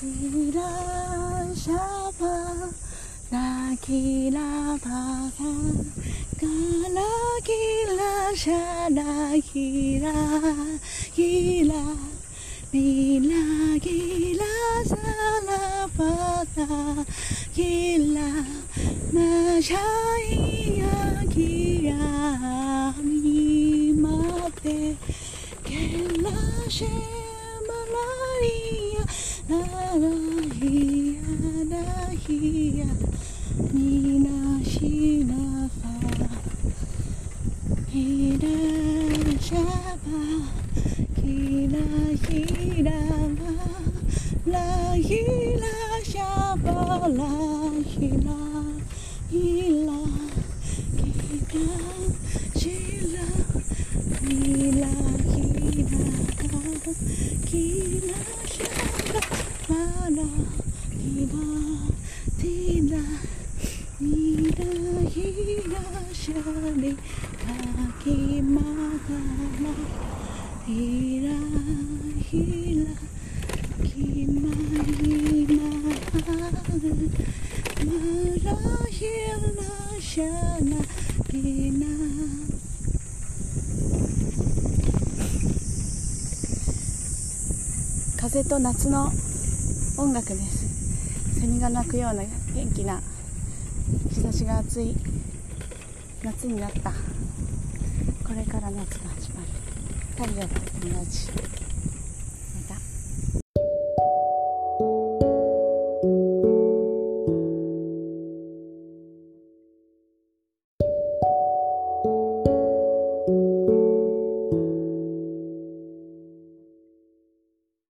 길어잡아 나 길어봐가 가나 길어샤나 길어 길어 밀라 길어사나 바다 길라 마샤이야 기야 미마테 겔라셰 말라이 hiya shina fa hina shaba kila hina ma la hila shaba la hila hila kila きがらひらひら気まいまるまひらしゃなな風と夏の音楽ですセミが鳴くような元気な日差しが暑い夏になった。これから夏が始まる。太陽と同じ。